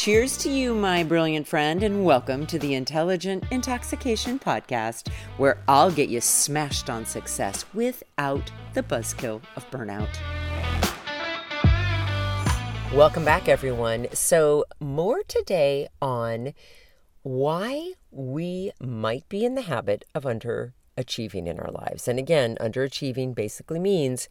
Cheers to you, my brilliant friend, and welcome to the Intelligent Intoxication Podcast, where I'll get you smashed on success without the buzzkill of burnout. Welcome back, everyone. So, more today on why we might be in the habit of underachieving in our lives. And again, underachieving basically means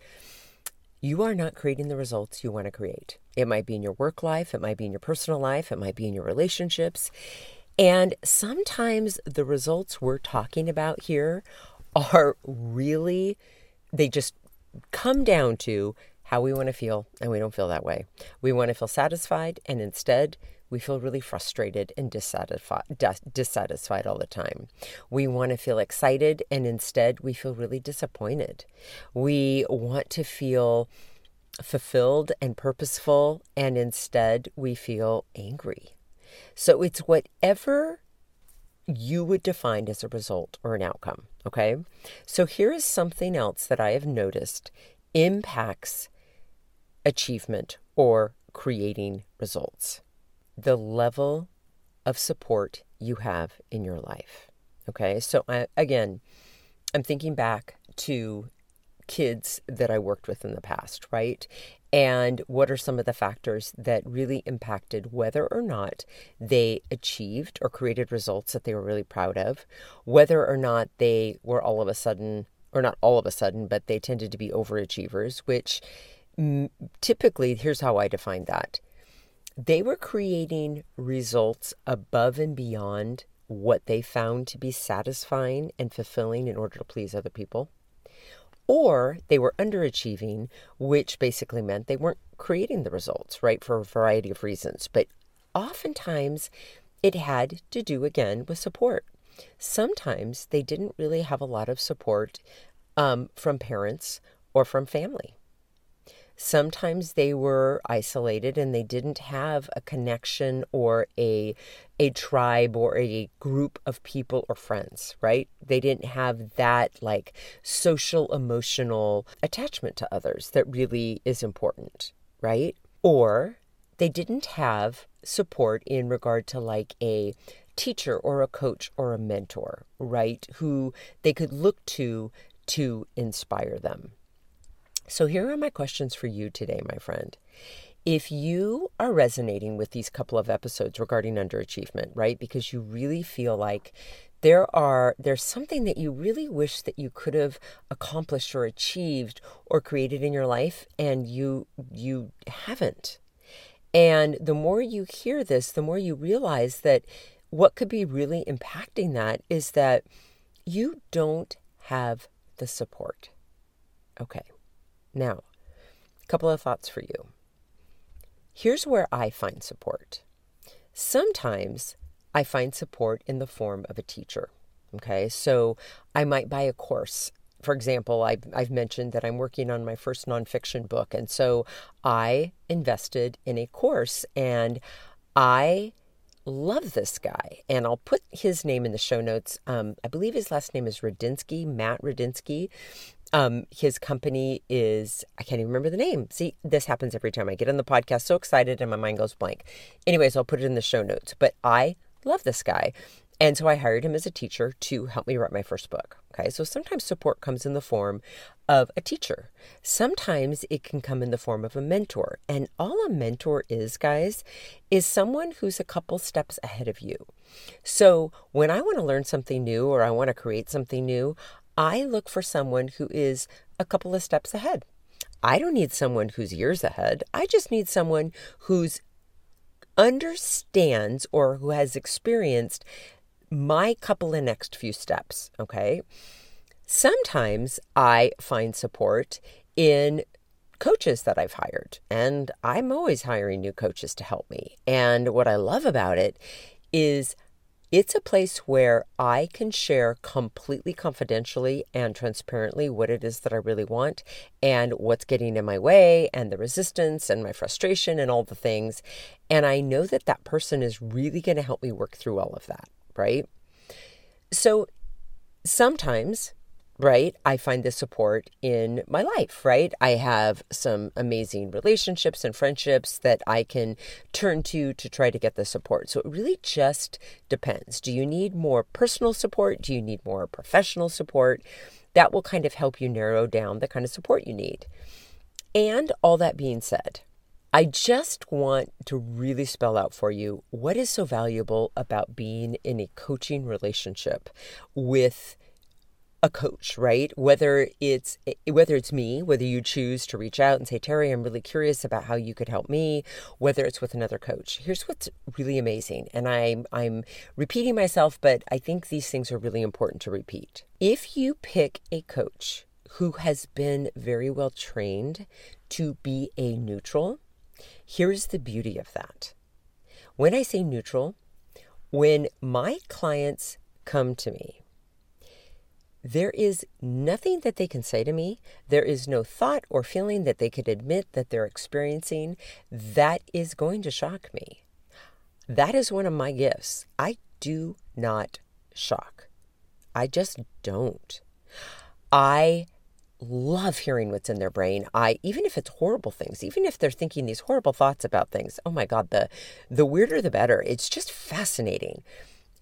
you are not creating the results you want to create. It might be in your work life, it might be in your personal life, it might be in your relationships. And sometimes the results we're talking about here are really, they just come down to how we want to feel, and we don't feel that way. We want to feel satisfied, and instead, we feel really frustrated and dissatisfied, dissatisfied all the time. We want to feel excited, and instead, we feel really disappointed. We want to feel fulfilled and purposeful, and instead, we feel angry. So it's whatever you would define as a result or an outcome. Okay. So here is something else that I have noticed impacts achievement or creating results the level of support you have in your life. Okay, so I, again, I'm thinking back to kids that I worked with in the past, right? And what are some of the factors that really impacted whether or not they achieved or created results that they were really proud of, whether or not they were all of a sudden, or not all of a sudden, but they tended to be overachievers, which mm, typically, here's how I define that they were creating results above and beyond what they found to be satisfying and fulfilling in order to please other people. Or they were underachieving, which basically meant they weren't creating the results, right, for a variety of reasons. But oftentimes it had to do again with support. Sometimes they didn't really have a lot of support um, from parents or from family. Sometimes they were isolated and they didn't have a connection or a a tribe or a group of people or friends, right? They didn't have that like social emotional attachment to others that really is important, right? Or they didn't have support in regard to like a teacher or a coach or a mentor, right? Who they could look to to inspire them. So, here are my questions for you today, my friend. If you are resonating with these couple of episodes regarding underachievement, right, because you really feel like there are there's something that you really wish that you could have accomplished or achieved or created in your life and you you haven't. And the more you hear this, the more you realize that what could be really impacting that is that you don't have the support. Okay. Now, a couple of thoughts for you. Here's where I find support. Sometimes I find support in the form of a teacher. Okay, so I might buy a course. For example, I've, I've mentioned that I'm working on my first nonfiction book. And so I invested in a course and I love this guy. And I'll put his name in the show notes. Um, I believe his last name is Rudinsky, Matt Rudinsky. Um, his company is, I can't even remember the name. See, this happens every time I get on the podcast, so excited and my mind goes blank. Anyways, I'll put it in the show notes. But I love this guy. And so I hired him as a teacher to help me write my first book. Okay, so sometimes support comes in the form of a teacher, sometimes it can come in the form of a mentor. And all a mentor is, guys, is someone who's a couple steps ahead of you. So when I want to learn something new or I want to create something new, I look for someone who is a couple of steps ahead. I don't need someone who's years ahead. I just need someone who's understands or who has experienced my couple of next few steps, okay? Sometimes I find support in coaches that I've hired, and I'm always hiring new coaches to help me. And what I love about it is it's a place where I can share completely confidentially and transparently what it is that I really want and what's getting in my way and the resistance and my frustration and all the things. And I know that that person is really going to help me work through all of that, right? So sometimes right? I find the support in my life, right? I have some amazing relationships and friendships that I can turn to to try to get the support. So it really just depends. Do you need more personal support? Do you need more professional support? That will kind of help you narrow down the kind of support you need. And all that being said, I just want to really spell out for you what is so valuable about being in a coaching relationship with a coach, right? Whether it's eh, whether it's me, whether you choose to reach out and say, "Terri, I'm really curious about how you could help me," whether it's with another coach. Here's what's really amazing, and I'm I'm repeating myself, but I think these things are really important to repeat. If you pick a coach who has been very well trained to be a neutral, here's the beauty of that. When I say neutral, when my clients come to me there is nothing that they can say to me. There is no thought or feeling that they could admit that they're experiencing that is going to shock me. That is one of my gifts. I do not shock. I just don't. I love hearing what's in their brain. I even if it's horrible things, even if they're thinking these horrible thoughts about things. Oh my god, the the weirder the better. It's just fascinating.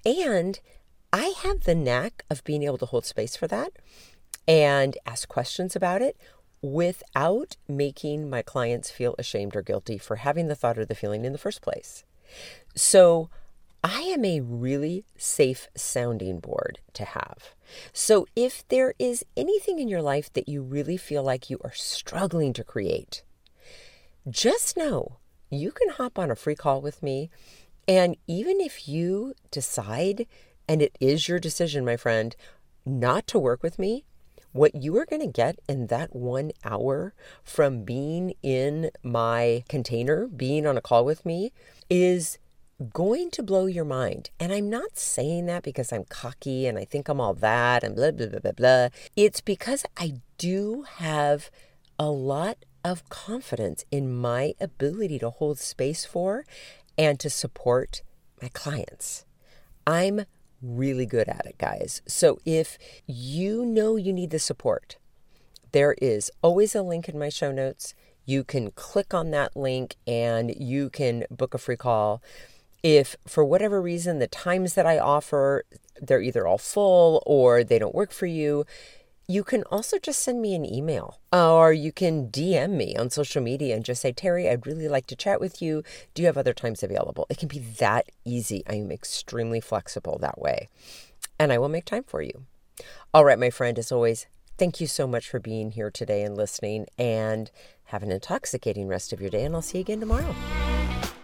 And I have the knack of being able to hold space for that and ask questions about it without making my clients feel ashamed or guilty for having the thought or the feeling in the first place. So, I am a really safe sounding board to have. So, if there is anything in your life that you really feel like you are struggling to create, just know you can hop on a free call with me. And even if you decide and it is your decision, my friend, not to work with me. What you are going to get in that one hour from being in my container, being on a call with me, is going to blow your mind. And I'm not saying that because I'm cocky and I think I'm all that and blah, blah, blah, blah, blah. It's because I do have a lot of confidence in my ability to hold space for and to support my clients. I'm really good at it, guys. So if you know you need the support, there is always a link in my show notes. You can click on that link and you can book a free call. If for whatever reason the times that I offer they're either all full or they don't work for you, you can also just send me an email or you can DM me on social media and just say, Terri, I'd really like to chat with you. Do you have other times available? It can be that easy. I am extremely flexible that way, and I will make time for you. All right, my friend, as always, thank you so much for being here today and listening, and have an intoxicating rest of your day, and I'll see you again tomorrow.